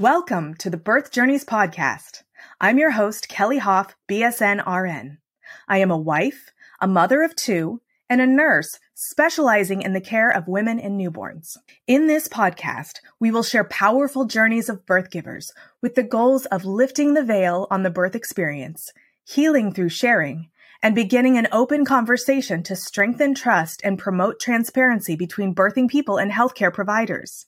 Welcome to the Birth Journeys podcast. I'm your host, Kelly Hof, BSN RN. I am a wife, a mother of two, and a nurse specializing in the care of women and newborns. In this podcast, we will share powerful journeys of birth givers with the goals of lifting the veil on the birth experience, healing through sharing, and beginning an open conversation to strengthen trust and promote transparency between birthing people and healthcare providers.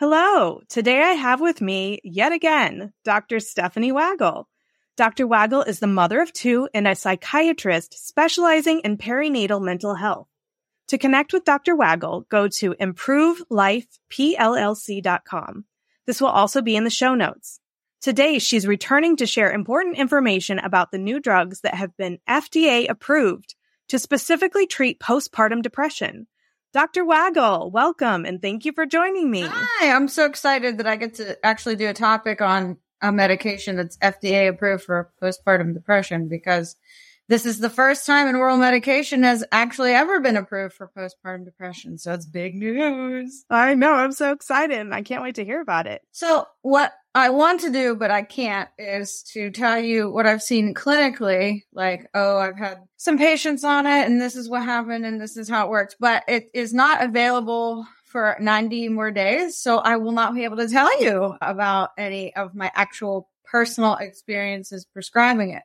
Hello. Today I have with me, yet again, Dr. Stephanie Waggel. Dr. Waggel is the mother of two and a psychiatrist specializing in perinatal mental health. To connect with Dr. Waggel, go to improvelifepllc.com. This will also be in the show notes. Today, she's returning to share important information about the new drugs that have been FDA approved to specifically treat postpartum depression. Dr. Waggel, welcome and thank you for joining me. Hi, I'm so excited that I get to actually do a topic on a medication that's FDA approved for postpartum depression because this is the first time an oral medication has actually ever been approved for postpartum depression. So it's big news. I know. I'm so excited and I can't wait to hear about it. So what I want to do, but I can't, is to tell you what I've seen clinically. Like, oh, I've had some patients on it and this is what happened and this is how it works, but it is not available for 90 more days. So I will not be able to tell you about any of my actual personal experiences prescribing it.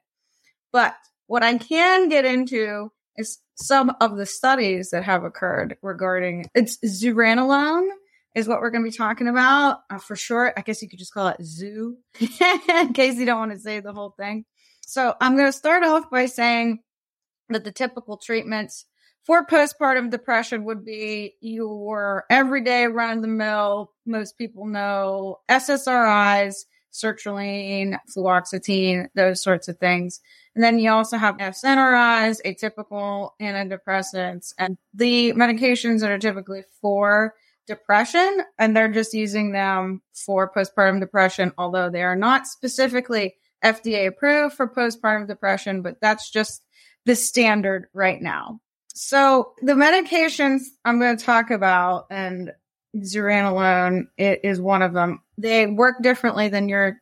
But what I can get into is some of the studies that have occurred regarding it's zuranolone is what we're going to be talking about uh, for short. I guess you could just call it zoo in case you don't want to say the whole thing. So I'm going to start off by saying that the typical treatments for postpartum depression would be your everyday run of the mill. Most people know SSRIs, sertraline, fluoxetine, those sorts of things. And then you also have SNRIs, atypical antidepressants, and the medications that are typically for depression, and they're just using them for postpartum depression, although they are not specifically FDA approved for postpartum depression, but that's just the standard right now. So the medications I'm going to talk about, and zuranolone it is one of them. They work differently than your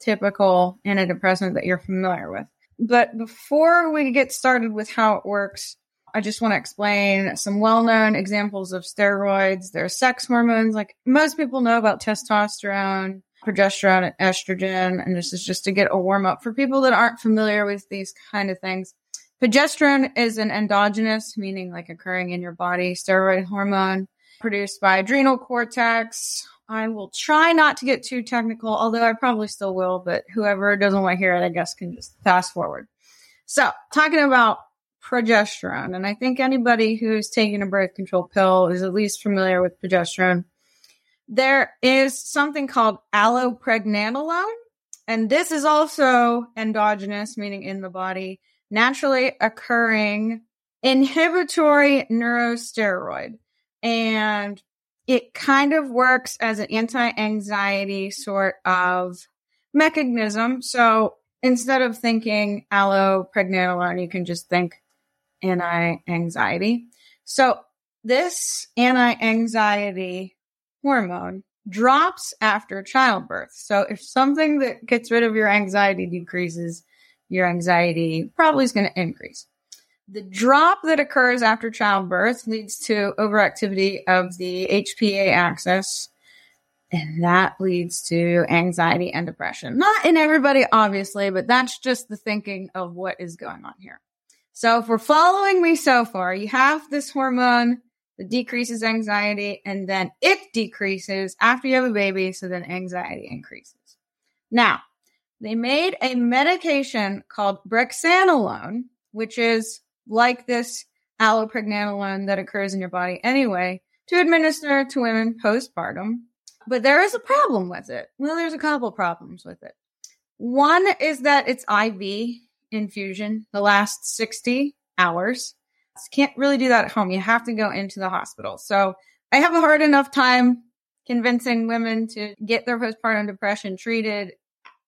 typical antidepressant that you're familiar with. But before we get started with how it works, I just want to explain some well-known examples of steroids. There are sex hormones, like most people know about testosterone, progesterone, and estrogen. And this is just to get a warm up for people that aren't familiar with these kind of things. Progesterone is an endogenous, meaning like occurring in your body, steroid hormone produced by adrenal cortex, I will try not to get too technical, although I probably still will, but whoever doesn't want to hear it, I guess can just fast forward. So talking about progesterone, and I think anybody who's taking a birth control pill is at least familiar with progesterone. There is something called allopregnanolone, and this is also endogenous, meaning in the body, naturally occurring inhibitory neurosteroid. And it kind of works as an anti-anxiety sort of mechanism. So instead of thinking allopregnanolone, you can just think anti-anxiety. So this anti-anxiety hormone drops after childbirth. So if something that gets rid of your anxiety decreases, your anxiety probably is going to increase. The drop that occurs after childbirth leads to overactivity of the HPA axis, and that leads to anxiety and depression. Not in everybody, obviously, but that's just the thinking of what is going on here. So if we're following me so far, you have this hormone that decreases anxiety and then it decreases after you have a baby. So then anxiety increases. Now they made a medication called brexanolone, which is like this allopregnanolone that occurs in your body anyway to administer to women postpartum. But there is a problem with it. Well, there's a couple problems with it. One is that it's IV infusion the last 60 hours. Can't really do that at home. You have to go into the hospital. So I have a hard enough time convincing women to get their postpartum depression treated.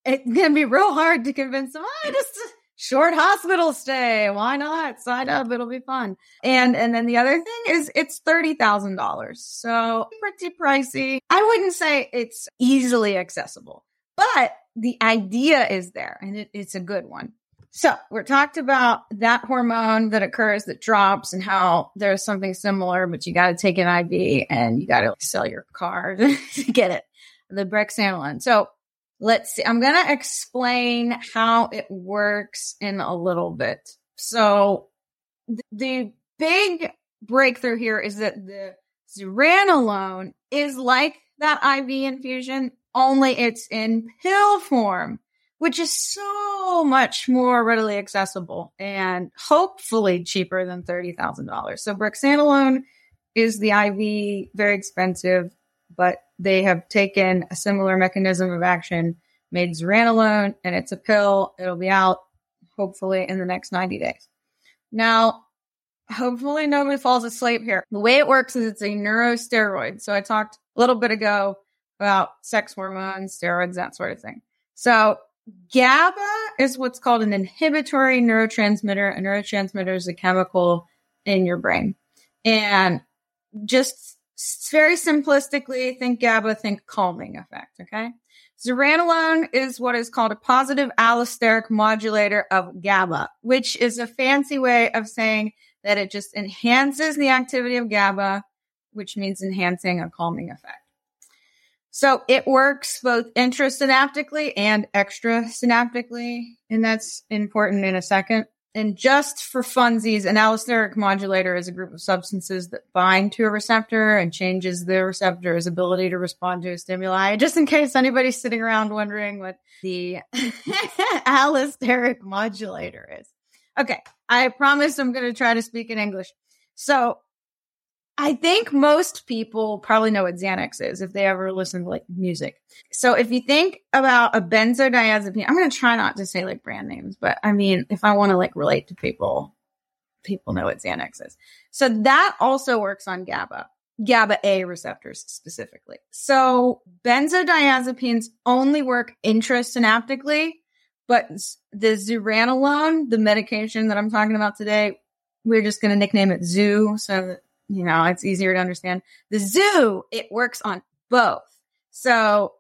It can be real hard to convince them, oh, just short hospital stay. Why not? Sign up. It'll be fun. And, and then the other thing is it's $30,000. So pretty pricey. I wouldn't say it's easily accessible, but the idea is there and it, it's a good one. So we're talked about that hormone that occurs that drops and how there's something similar, but you got to take an IV and you got to sell your car to get it. The brexanolone. So let's see. I'm going to explain how it works in a little bit. So th- the big breakthrough here is that the zuranolone is like that IV infusion, only it's in pill form, which is so much more readily accessible and hopefully cheaper than $30,000. So brexanolone is the IV, very expensive, but they have taken a similar mechanism of action, made zuranolone, and it's a pill. It'll be out hopefully in the next 90 days. Now, hopefully nobody falls asleep here. The way it works is it's a neurosteroid. So I talked a little bit ago about sex hormones, steroids, that sort of thing. So GABA is what's called an inhibitory neurotransmitter. A neurotransmitter is a chemical in your brain. And just very simplistically, think GABA, think calming effect. Okay. Zuranolone is what is called a positive allosteric modulator of GABA, which is a fancy way of saying that it just enhances the activity of GABA, which means enhancing a calming effect. So it works both intrasynaptically and extrasynaptically, and that's important in a second. And just for funsies, an allosteric modulator is a group of substances that bind to a receptor and changes the receptor's ability to respond to a stimuli. Just in case anybody's sitting around wondering what the allosteric modulator is. Okay. I promise I'm going to try to speak in English. So I think most people probably know what Xanax is if they ever listen to like music. So if you think about a benzodiazepine, I'm going to try not to say like brand names, but I mean, if I want to like relate to people, people know what Xanax is. So that also works on GABA, GABA A receptors specifically. So benzodiazepines only work intrasynaptically, but the zuranolone, the medication that I'm talking about today, we're just going to nickname it Zoo. So you know, it's easier to understand. The zoo, it works on both. So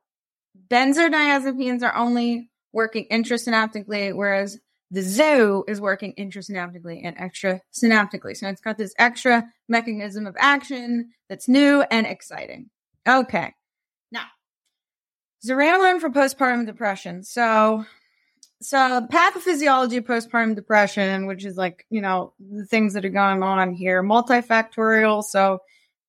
benzodiazepines are only working intrasynaptically, whereas the zoo is working intrasynaptically and extrasynaptically. So it's got this extra mechanism of action that's new and exciting. Okay. Now, zuranolone for postpartum depression. So so pathophysiology of postpartum depression, which is like, you know, the things that are going on here, multifactorial. So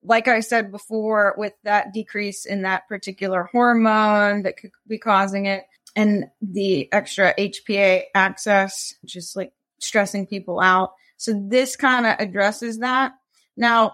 like I said before, with that decrease in that particular hormone that could be causing it and the extra HPA axis, just like stressing people out. So this kind of addresses that. Now,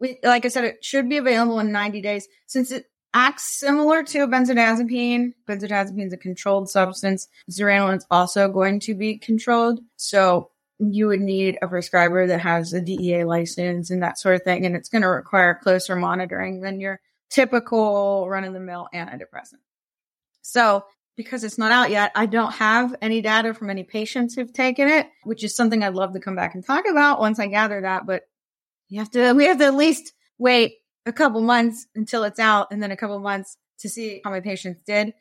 we, like I said, it should be available in 90 days. Since it acts similar to a benzodiazepine. Benzodiazepine is a controlled substance. Zuranolone is also going to be controlled. So you would need a prescriber that has a DEA license and that sort of thing. And it's going to require closer monitoring than your typical run of the mill antidepressant. So because it's not out yet, I don't have any data from any patients who've taken it, which is something I'd love to come back and talk about once I gather that. But you have to, we have to at least wait a couple months until it's out and then a couple months to see how my patients did.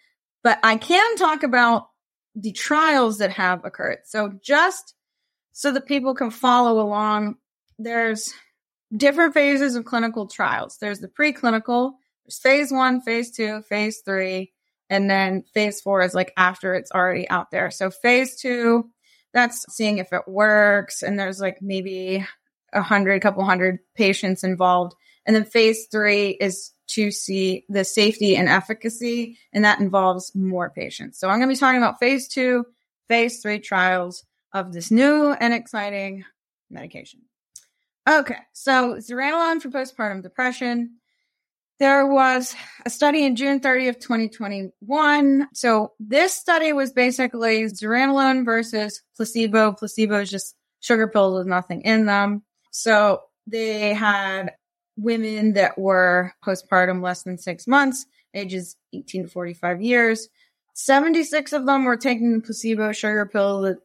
But I can talk about the trials that have occurred. So just so that people can follow along, there's different phases of clinical trials. There's the preclinical, there's phase one, phase two, phase three, and then phase four is like after it's already out there. So phase two, that's seeing if it works. And there's like maybe a hundred, couple hundred patients involved. And then phase three is to see the safety and efficacy, and that involves more patients. So I'm going to be talking about phase two, phase three trials of this new and exciting medication. Okay, so zuranolone for postpartum depression. There was a study in June 30th, 2021. So this study was basically zuranolone versus placebo. Placebo is just sugar pills with nothing in them. So they had women that were postpartum less than six months, ages 18 to 45 years. 76 of them were taking the placebo sugar pill that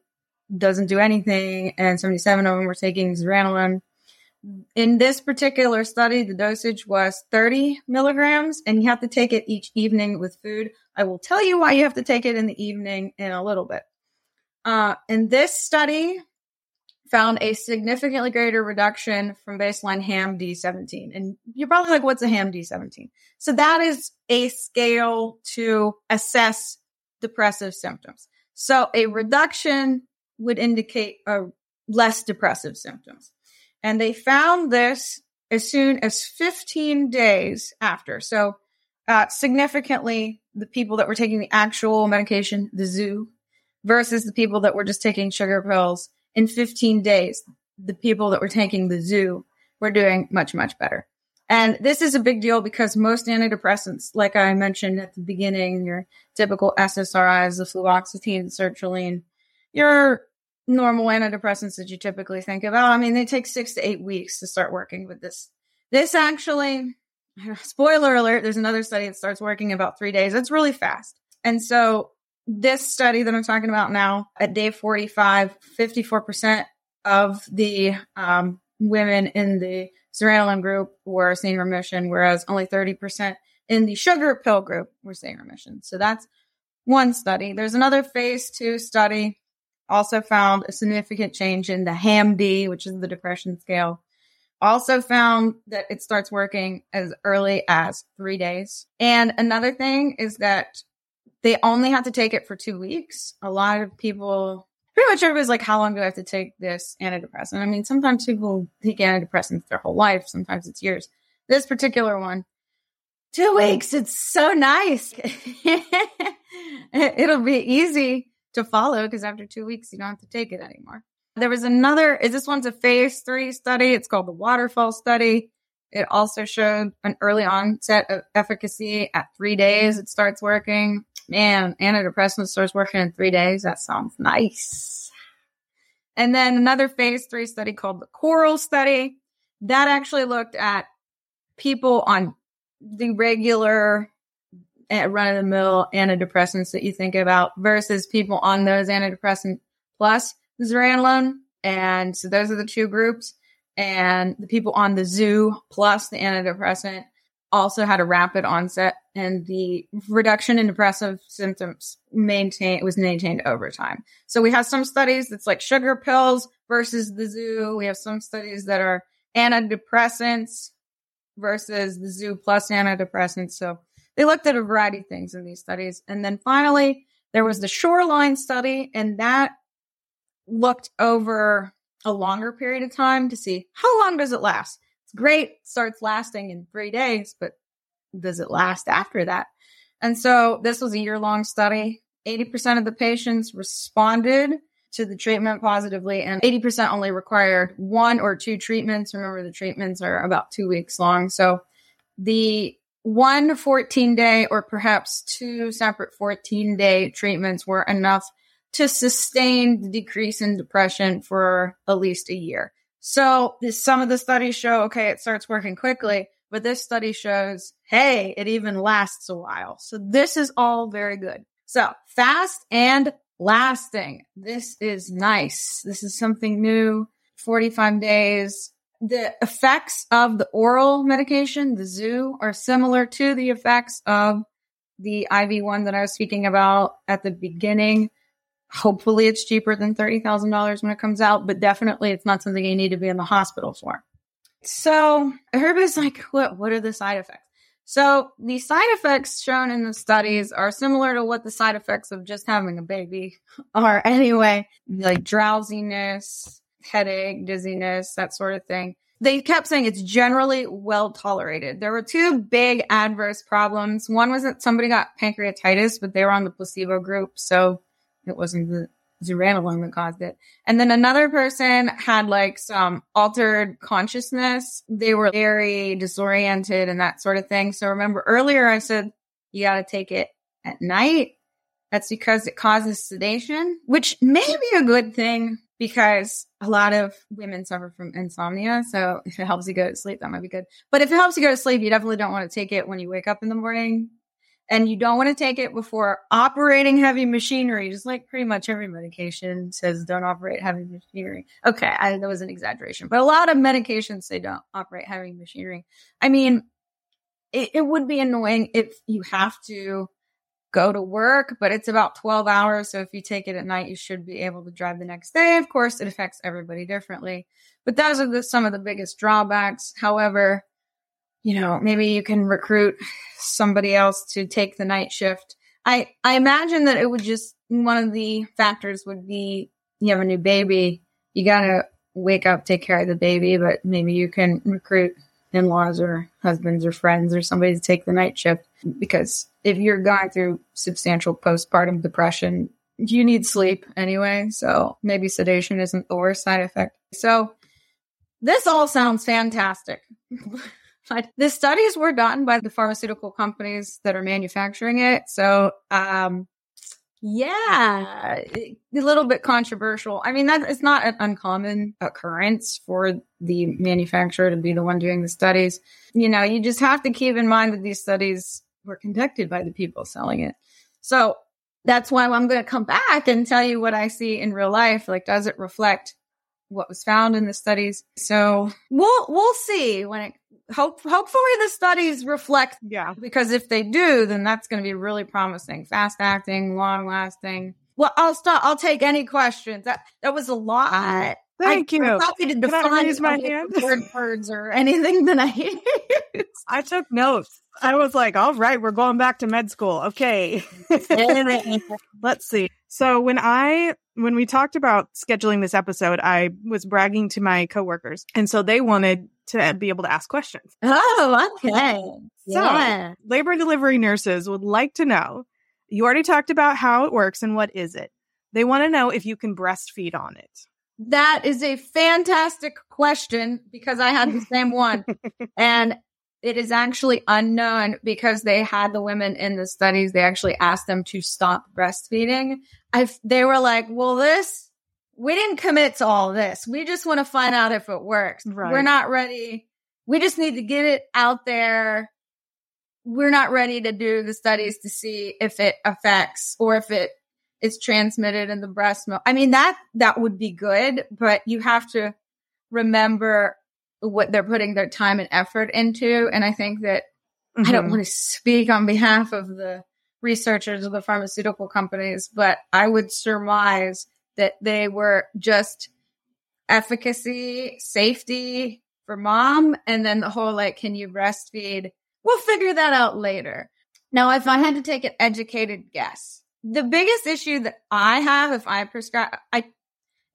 doesn't do anything, and 77 of them were taking zuranolone. In this particular study, the dosage was 30 milligrams, and you have to take it each evening with food. I will tell you why you have to take it in the evening in a little bit. Uh, in this study, found a significantly greater reduction from baseline HAM-D17. And you're probably like, what's a HAM-D17? So that is a scale to assess depressive symptoms. So a reduction would indicate a less depressive symptoms. And they found this as soon as 15 days after. So uh, significantly, the people that were taking the actual medication, the zoo, versus the people that were just taking sugar pills in 15 days, the people that were taking the zoo were doing much, much better. And this is a big deal because most antidepressants, like I mentioned at the beginning, your typical SSRIs, the fluoxetine, sertraline, your normal antidepressants that you typically think about. Oh, I mean, they take six to eight weeks to start working with this. This actually, spoiler alert, there's another study that starts working about three days. It's really fast. And so this study that I'm talking about now at day 45, 54% of the um, women in the zuranolone group were seeing remission, whereas only 30% in the sugar pill group were seeing remission. So that's one study. There's another phase two study also found a significant change in the HAM-D, which is the depression scale. Also found that it starts working as early as three days. And another thing is that they only have to take it for two weeks. A lot of people, pretty much everybody's like, how long do I have to take this antidepressant? I mean, sometimes people take antidepressants their whole life. Sometimes it's years. This particular one, two weeks. It's so nice. It'll be easy to follow because after two weeks, you don't have to take it anymore. There was another, is this one's a phase three study. It's called the waterfall study. It also showed an early onset of efficacy at three days. It starts working man, antidepressant starts working in three days. That sounds nice. And then another phase three study called the Coral study that actually looked at people on the regular eh, run of the mill antidepressants that you think about versus people on those antidepressant plus zuranolone. And so those are the two groups. And the people on the zoo plus the antidepressant also had a rapid onset and the reduction in depressive symptoms maintained was maintained over time. So we have some studies that's like sugar pills versus the zoo. We have some studies that are antidepressants versus the zoo plus antidepressants. So they looked at a variety of things in these studies. And then finally, there was the shoreline study and that looked over a longer period of time to see how long does it last? It's great, starts lasting in three days, but does it last after that? And so this was a year long study. 80% of the patients responded to the treatment positively and 80% only required one or two treatments. Remember the treatments are about two weeks long. So the one 14 day or perhaps two separate 14 day treatments were enough to sustain the decrease in depression for at least a year. So this, some of the studies show, okay, it starts working quickly, but this study shows, hey, it even lasts a while. So this is all very good. So fast and lasting. This is nice. This is something new. 45 days. The effects of the oral medication, the zoo, are similar to the effects of the IV one that I was speaking about at the beginning. Hopefully it's cheaper than $30,000 when it comes out, but definitely it's not something you need to be in the hospital for. So everybody's like, what, what are the side effects? So the side effects shown in the studies are similar to what the side effects of just having a baby are anyway, like drowsiness, headache, dizziness, that sort of thing. They kept saying it's generally well tolerated. There were two big adverse problems. One was that somebody got pancreatitis, but they were on the placebo group. So it wasn't the zuranolone that caused it. And then another person had like some altered consciousness. They were very disoriented and that sort of thing. So remember earlier I said you got to take it at night. That's because it causes sedation, which may be a good thing because a lot of women suffer from insomnia. So if it helps you go to sleep, that might be good. But if it helps you go to sleep, you definitely don't want to take it when you wake up in the morning and you don't want to take it before operating heavy machinery, just like pretty much every medication says don't operate heavy machinery. Okay, I, that was an exaggeration, but a lot of medications say don't operate heavy machinery. I mean, it, it would be annoying if you have to go to work, but it's about 12 hours. So if you take it at night, you should be able to drive the next day. Of course, it affects everybody differently, but those are the, some of the biggest drawbacks. However, you know, maybe you can recruit somebody else to take the night shift. I, I imagine that it would just, one of the factors would be you have a new baby. You gotta wake up, take care of the baby, but maybe you can recruit in-laws or husbands or friends or somebody to take the night shift because if you're going through substantial postpartum depression, you need sleep anyway. So maybe sedation isn't the worst side effect. So this all sounds fantastic. but the studies were done by the pharmaceutical companies that are manufacturing it. So, um, yeah, a little bit controversial. I mean, that is not an uncommon occurrence for the manufacturer to be the one doing the studies. You know, you just have to keep in mind that these studies were conducted by the people selling it. So that's why I'm going to come back and tell you what I see in real life. Like, does it reflect what was found in the studies? So we'll, we'll see when it hope hopefully the studies reflect yeah because if they do then that's going to be really promising fast acting long lasting well i'll stop i'll take any questions that that was a lot Thank I, you. I'm happy to Can I define my hand? word words or anything that I use. I took notes. I was like, all right, we're going back to med school. Okay. Let's see. So when I when we talked about scheduling this episode, I was bragging to my coworkers. And so they wanted to be able to ask questions. oh, okay. So Yeah. labor and delivery nurses would like to know, you already talked about how it works and what is it. They want to know if you can breastfeed on it. That is a fantastic question because I had the same one. and it is actually unknown because they had the women in the studies. They actually asked them to stop breastfeeding. I, they were like, well, this, we didn't commit to all this. We just want to find out if it works. Right. We're not ready. We just need to get it out there. We're not ready to do the studies to see if it affects or if it is transmitted in the breast milk. I mean, that, that would be good, but you have to remember what they're putting their time and effort into. And I think that I don't Mhm. want to speak on behalf of the researchers of the pharmaceutical companies, but I would surmise that they were just efficacy, safety for mom, and then the whole like, can you breastfeed? We'll figure that out later. Now, if I had to take an educated guess, the biggest issue that I have if I prescribe, I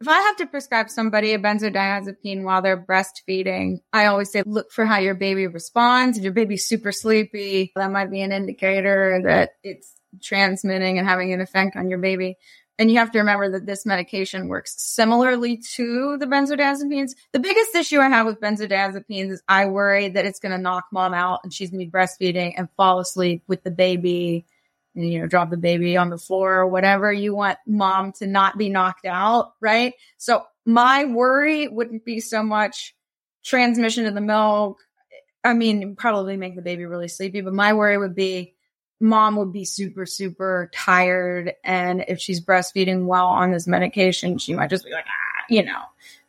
if I have to prescribe somebody a benzodiazepine while they're breastfeeding, I always say look for how your baby responds. If your baby's super sleepy, that might be an indicator that it's transmitting and having an effect on your baby. And you have to remember that this medication works similarly to the benzodiazepines. The biggest issue I have with benzodiazepines is I worry that it's going to knock mom out and she's going to be breastfeeding and fall asleep with the baby and, you know, drop the baby on the floor or whatever. You want mom to not be knocked out, right? So my worry wouldn't be so much transmission of the milk. I mean, probably make the baby really sleepy, but my worry would be mom would be super, super tired. And if she's breastfeeding while on this medication, she might just be like, ah, you know,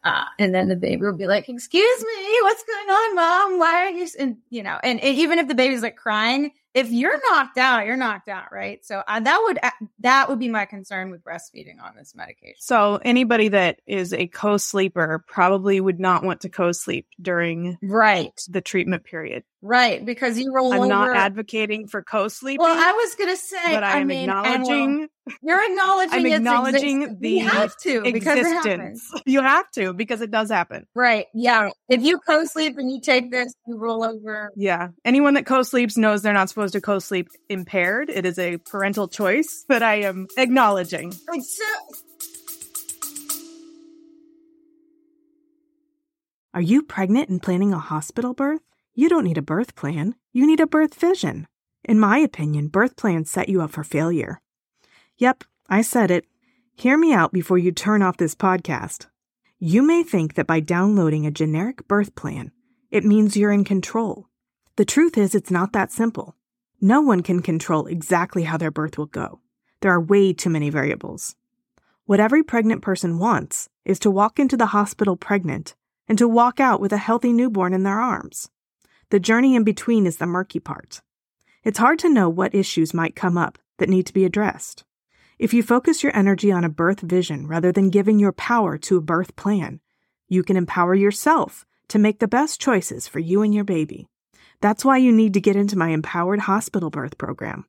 uh, and then the baby will be like, excuse me, what's going on, mom? Why are you, and you know, and, and even if the baby's like crying, if you're knocked out, you're knocked out, right? So uh, that would, that would be my concern with breastfeeding on this medication. So anybody that is a co-sleeper probably would not want to co-sleep during Right. the treatment period. Right. Because you roll over. I'm over. not advocating for co-sleeping, well, I was going to say, but I am mean, and well, acknowledging you're acknowledging I'm acknowledging existence. the You have to because it existence. You have to because it does happen. Right. Yeah. If you co-sleep and you take this, you roll over. Yeah. Anyone that co-sleeps knows they're not supposed to co-sleep impaired. It is a parental choice, but I am acknowledging. So, Are you pregnant and planning a hospital birth? You don't need a birth plan. You need a birth vision. In my opinion, birth plans set you up for failure. Yep, I said it. Hear me out before you turn off this podcast. You may think that by downloading a generic birth plan, it means you're in control. The truth is, it's not that simple. No one can control exactly how their birth will go. There are way too many variables. What every pregnant person wants is to walk into the hospital pregnant and to walk out with a healthy newborn in their arms. The journey in between is the murky part. It's hard to know what issues might come up that need to be addressed. If you focus your energy on a birth vision rather than giving your power to a birth plan, you can empower yourself to make the best choices for you and your baby. That's why you need to get into my Empowered Hospital Birth program.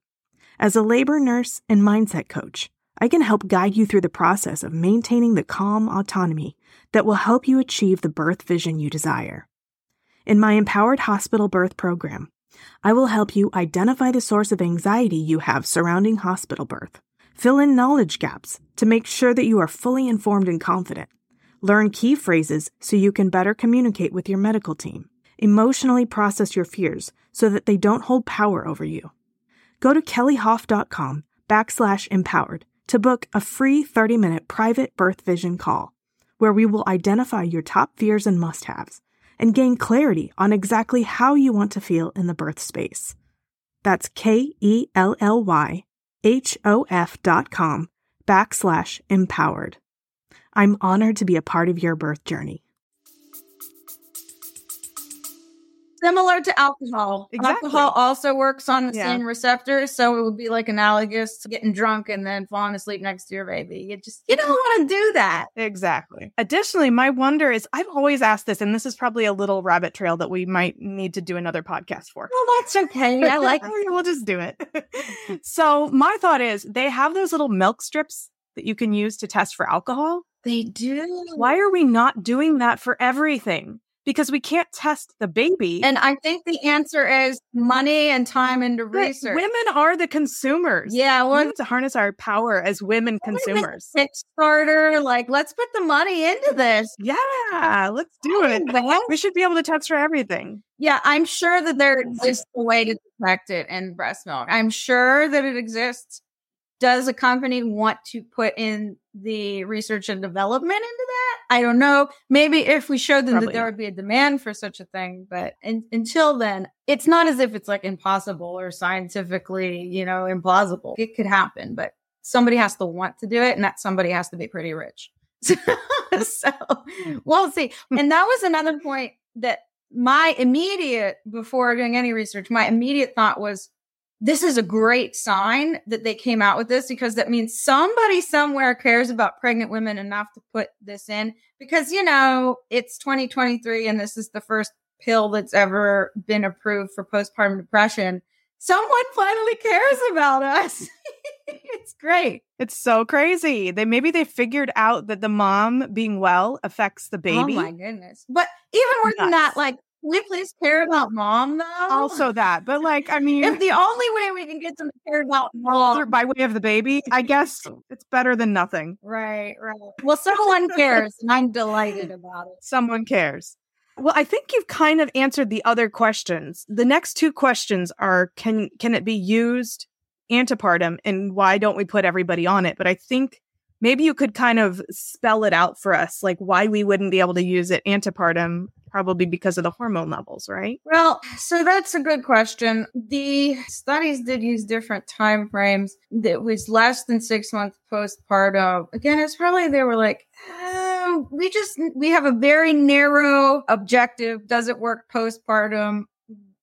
As a labor nurse and mindset coach, I can help guide you through the process of maintaining the calm autonomy that will help you achieve the birth vision you desire. In my Empowered Hospital Birth program, I will help you identify the source of anxiety you have surrounding hospital birth, fill in knowledge gaps to make sure that you are fully informed and confident, learn key phrases so you can better communicate with your medical team, emotionally process your fears so that they don't hold power over you. Go to kellyhof.com backslash empowered to book a free 30 minute private birth vision call where we will identify your top fears and must haves and gain clarity on exactly how you want to feel in the birth space. That's K E L L Y H O F dot com backslash empowered. I'm honored to be a part of your birth journey. Similar to alcohol. Exactly. Alcohol also works on the Yeah. same receptors, so it would be like analogous to getting drunk and then falling asleep next to your baby. You just you don't want to do that. Exactly. Additionally, my wonder is I've always asked this, and this is probably a little rabbit trail that we might need to do another podcast for. Well, that's okay. I like we'll just do it. so my thought is they have those little milk strips that you can use to test for alcohol. they do. Why are we not doing that for everything? Because we can't test the baby. And I think the answer is money and time into But research. women are the consumers. yeah, we need to harness our power as women consumers. Kickstarter, like let's put the money into this. Yeah, let's do it. We should be able to test for everything. Yeah, I'm sure that there exists a way to detect it in breast milk. I'm sure that it exists. Does a company want to put in the research and development into? I don't know. Maybe if we showed them Probably that there not. would be a demand for such a thing, but in, until then, it's not as if it's like impossible or scientifically, you know, implausible. It could happen, but somebody has to want to do it, and that somebody has to be pretty rich. so we'll see. Hmm. And that was another point that my immediate, before doing any research, my immediate thought was, this is a great sign that they came out with this because that means somebody somewhere cares about pregnant women enough to put this in because, you know, it's 2023 and this is the first pill that's ever been approved for postpartum depression. Someone finally cares about us. it's great. It's so crazy. They maybe they figured out that the mom being well affects the oh baby. Oh my goodness. But even more than that, like, we please care about mom though. also that, but like I mean, if the only way we can get them to care about mom. by way of the baby, I guess it's better than nothing. Right, right. Well, someone cares, and I'm delighted about it. Someone cares. Well, I think you've kind of answered the other questions. The next two questions are can can it be used antepartum and why don't we put everybody on it? But I think maybe you could kind of spell it out for us like why we wouldn't be able to use it antepartum probably because of the hormone levels, right? Well, so that's a good question. The studies did use different time frames. That was less than six months postpartum. Again, it's probably they were like, "Uh, we just we have a very narrow objective. Does it work postpartum?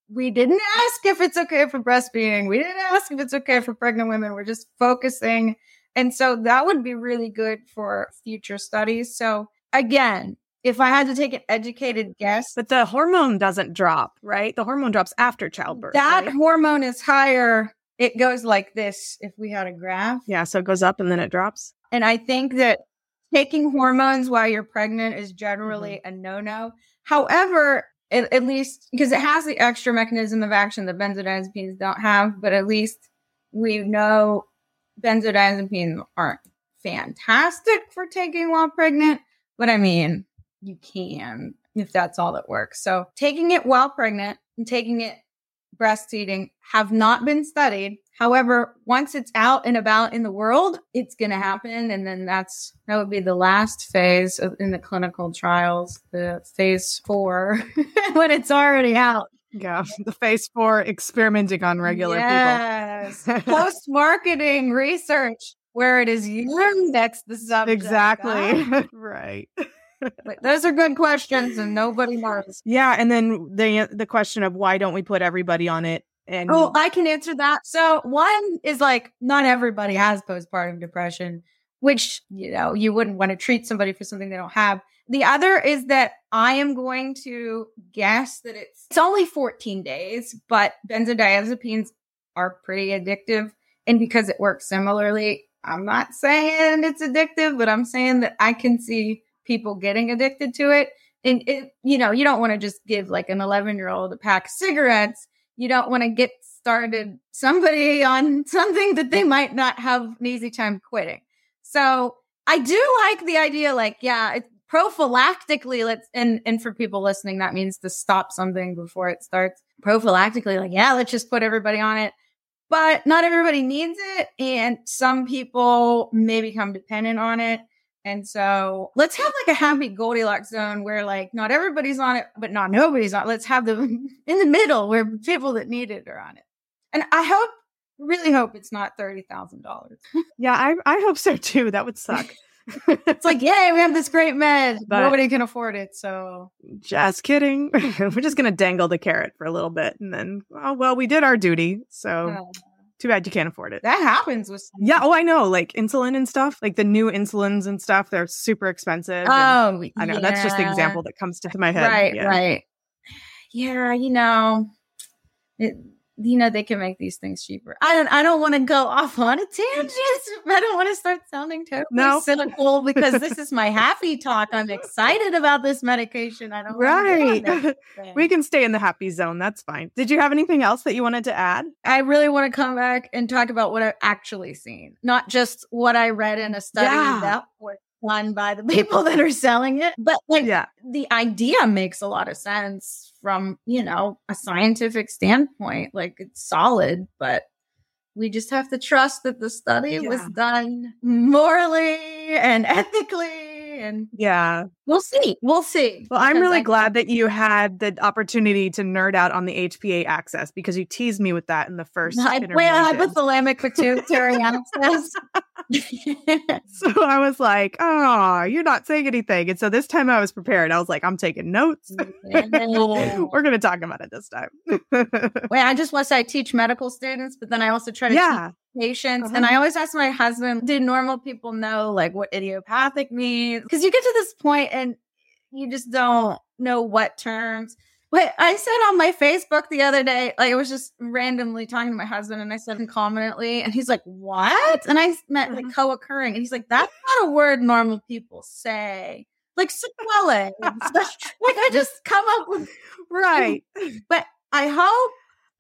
We didn't ask if it's okay for breastfeeding. We didn't ask if it's okay for pregnant women. We're just focusing. And so that would be really good for future studies. So again, if I had to take an educated guess, But the hormone doesn't drop, right? The hormone drops after childbirth. that right? hormone is higher. It goes like this if we had a graph. yeah, so it goes up and then it drops. And I think that taking hormones while you're pregnant is generally Mm-hmm. a no no. However, at, at least because it has the extra mechanism of action that benzodiazepines don't have, but at least we know benzodiazepines aren't fantastic for taking while pregnant. But I mean, you can if that's all that works. So taking it while pregnant and taking it breastfeeding have not been studied. However, once it's out and about in the world, it's going to happen. And then that's, that would be the last phase of, in the clinical trials, the phase four, when it's already out. Yeah, the face for experimenting on regular people. yes. people. Post marketing research where it is you that's the subject. exactly. huh? right. But those are good questions and nobody knows. Yeah, and then the the question of why don't we put everybody on it? And Oh, I can answer that. So one is like not everybody has postpartum depression, which you know you wouldn't want to treat somebody for something they don't have. The other is that I am going to guess that it's it's only 14 days, but benzodiazepines are pretty addictive, and because it works similarly, I'm not saying it's addictive, but I'm saying that I can see people getting addicted to it. And it, you know, you don't want to just give like an 11 year old a pack of cigarettes you don't want to get started somebody on something that they might not have an easy time quitting. So I do like the idea, like, yeah, prophylactically, let's, and, and for people listening, that means to stop something before it starts prophylactically, like, yeah, let's just put everybody on it. But not everybody needs it. And some people may become dependent on it. And so let's have like a happy Goldilocks zone where like not everybody's on it, but not nobody's on. it. Let's have them in the middle where people that need it are on it. And I hope, really hope it's not thirty thousand dollars. yeah, I I hope so too. That would suck. It's like, yay, we have this great med. But- Nobody can afford it. So just kidding. We're just gonna dangle the carrot for a little bit, and then oh well, we did our duty. So uh, too bad you can't afford it. that happens with Yeah. Oh, I know. Like insulin and stuff. Like the new insulins and stuff. They're super expensive. Oh, I know. That's just the example that comes to my head. Right, Yeah. right. Yeah, you know, it, you know they can make these things cheaper. I don't. I don't want to go off on a tangent. I don't want to start sounding totally No. cynical because this is my happy talk. I'm excited about this medication. I don't Right. go on that we can stay in the happy zone. That's fine. Did you have anything else that you wanted to add? I really want to come back and talk about what I've actually seen, not just what I read in a study Yeah. that was done by the people that are selling it, but like Yeah. the idea makes a lot of sense from, you know, a scientific standpoint. Like it's solid, but we just have to trust that the study was done morally and ethically. And Yeah. we'll see. We'll see. Well, I'm really I- glad that you had the opportunity to nerd out on the HPA axis because you teased me with that in the first Hy- interview. Wait, we did. hypothalamic pituitary axis. So I was like, oh, you're not saying anything. And so this time I was prepared. I was like, I'm taking notes. Mm, We're going to talk about it this time. Wait, I just want to say I teach medical students, but then I also try to yeah. Patients. Uh-huh. And I always ask my husband, do normal people know like what idiopathic means? Because you get to this point and you just don't know what terms. Wait, I said on my Facebook the other day, like I was just randomly talking to my husband and I said concomitantly, and he's like, What? And I meant like Uh-huh. co occurring. And he's like, That's not a word normal people say. Like sequelae. like I just come up with Right. But I hope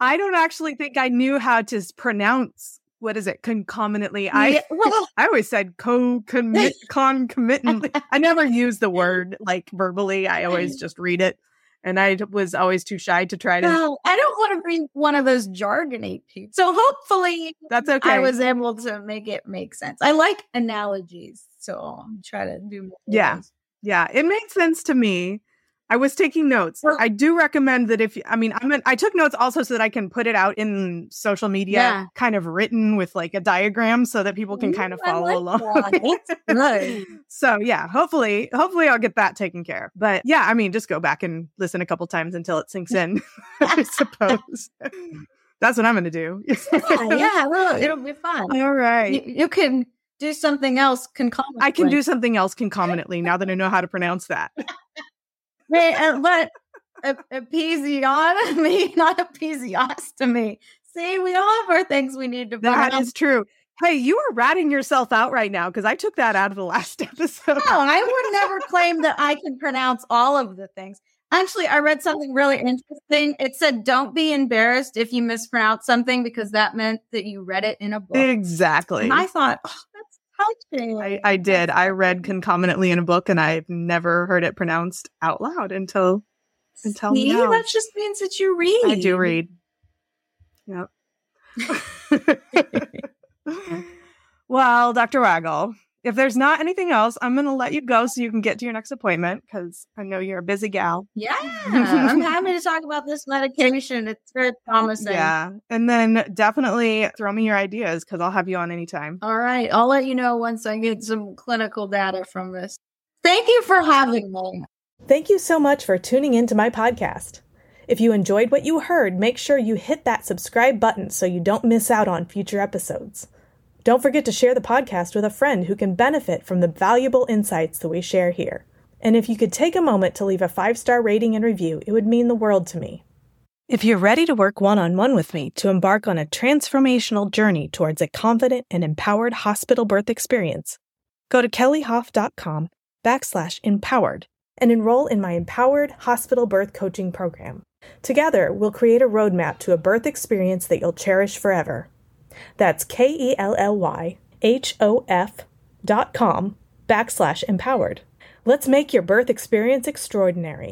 I don't actually think I knew how to pronounce what is it concomitantly. I Yeah, well, I always said co commit concomitantly. I never use the word like verbally. I always just read it, and i was always too shy to try to. no, I don't want to be one of those jargony people. So hopefully That's okay. I was able to make it make sense. I like analogies, so I'll try to do more. Yeah. Yeah, it made sense to me. I was taking notes. Well- I do recommend that if I mean I'm an, I took notes also so that I can put it out in social media, Yeah. kind of written with like a diagram so that people can kind of follow like along. So yeah, hopefully, hopefully I'll get that taken care of. But yeah, I mean, just go back and listen a couple times until it sinks in. I suppose that's what I'm going to do. yeah, yeah, well, it'll be fun. All right. You, you can do something else concomitantly. I can do something else concomitantly now that I know how to pronounce that. Wait, uh, but a, episiotomy, not episiostomy. See, we all have our things we need to That pronounce. true. Hey, you are ratting yourself out right now because I took that out of the last episode. No, I would never claim that I can pronounce all of the things. Actually, I read something really interesting. It said, don't be embarrassed if you mispronounce something because that meant that you read it in a book. Exactly. And I thought, oh. I, I did. I read concomitantly in a book and I've never heard it pronounced out loud until until See, now. that just means that you read. I do read. Yep. well, Dr. Waggel, if there's not anything else, I'm going to let you go so you can get to your next appointment because I know you're a busy gal. Yeah, I'm happy to talk about this medication. It's very promising. Yeah. And then definitely throw me your ideas because I'll have you on anytime. All right. I'll let you know once I get some clinical data from this. Thank you for having me. Thank you so much for tuning into my podcast. If you enjoyed what you heard, make sure you hit that subscribe button so you don't miss out on future episodes. Don't forget to share the podcast with a friend who can benefit from the valuable insights that we share here. And if you could take a moment to leave a five star rating and review, it would mean the world to me. If you're ready to work one on one with me to embark on a transformational journey towards a confident and empowered hospital birth experience, go to kellyhof.com backslash empowered and enroll in my Empowered Hospital Birth Coaching Program. Together, we'll create a roadmap to a birth experience that you'll cherish forever. That's K E L L Y H O F dot com backslash empowered. Let's make your birth experience extraordinary.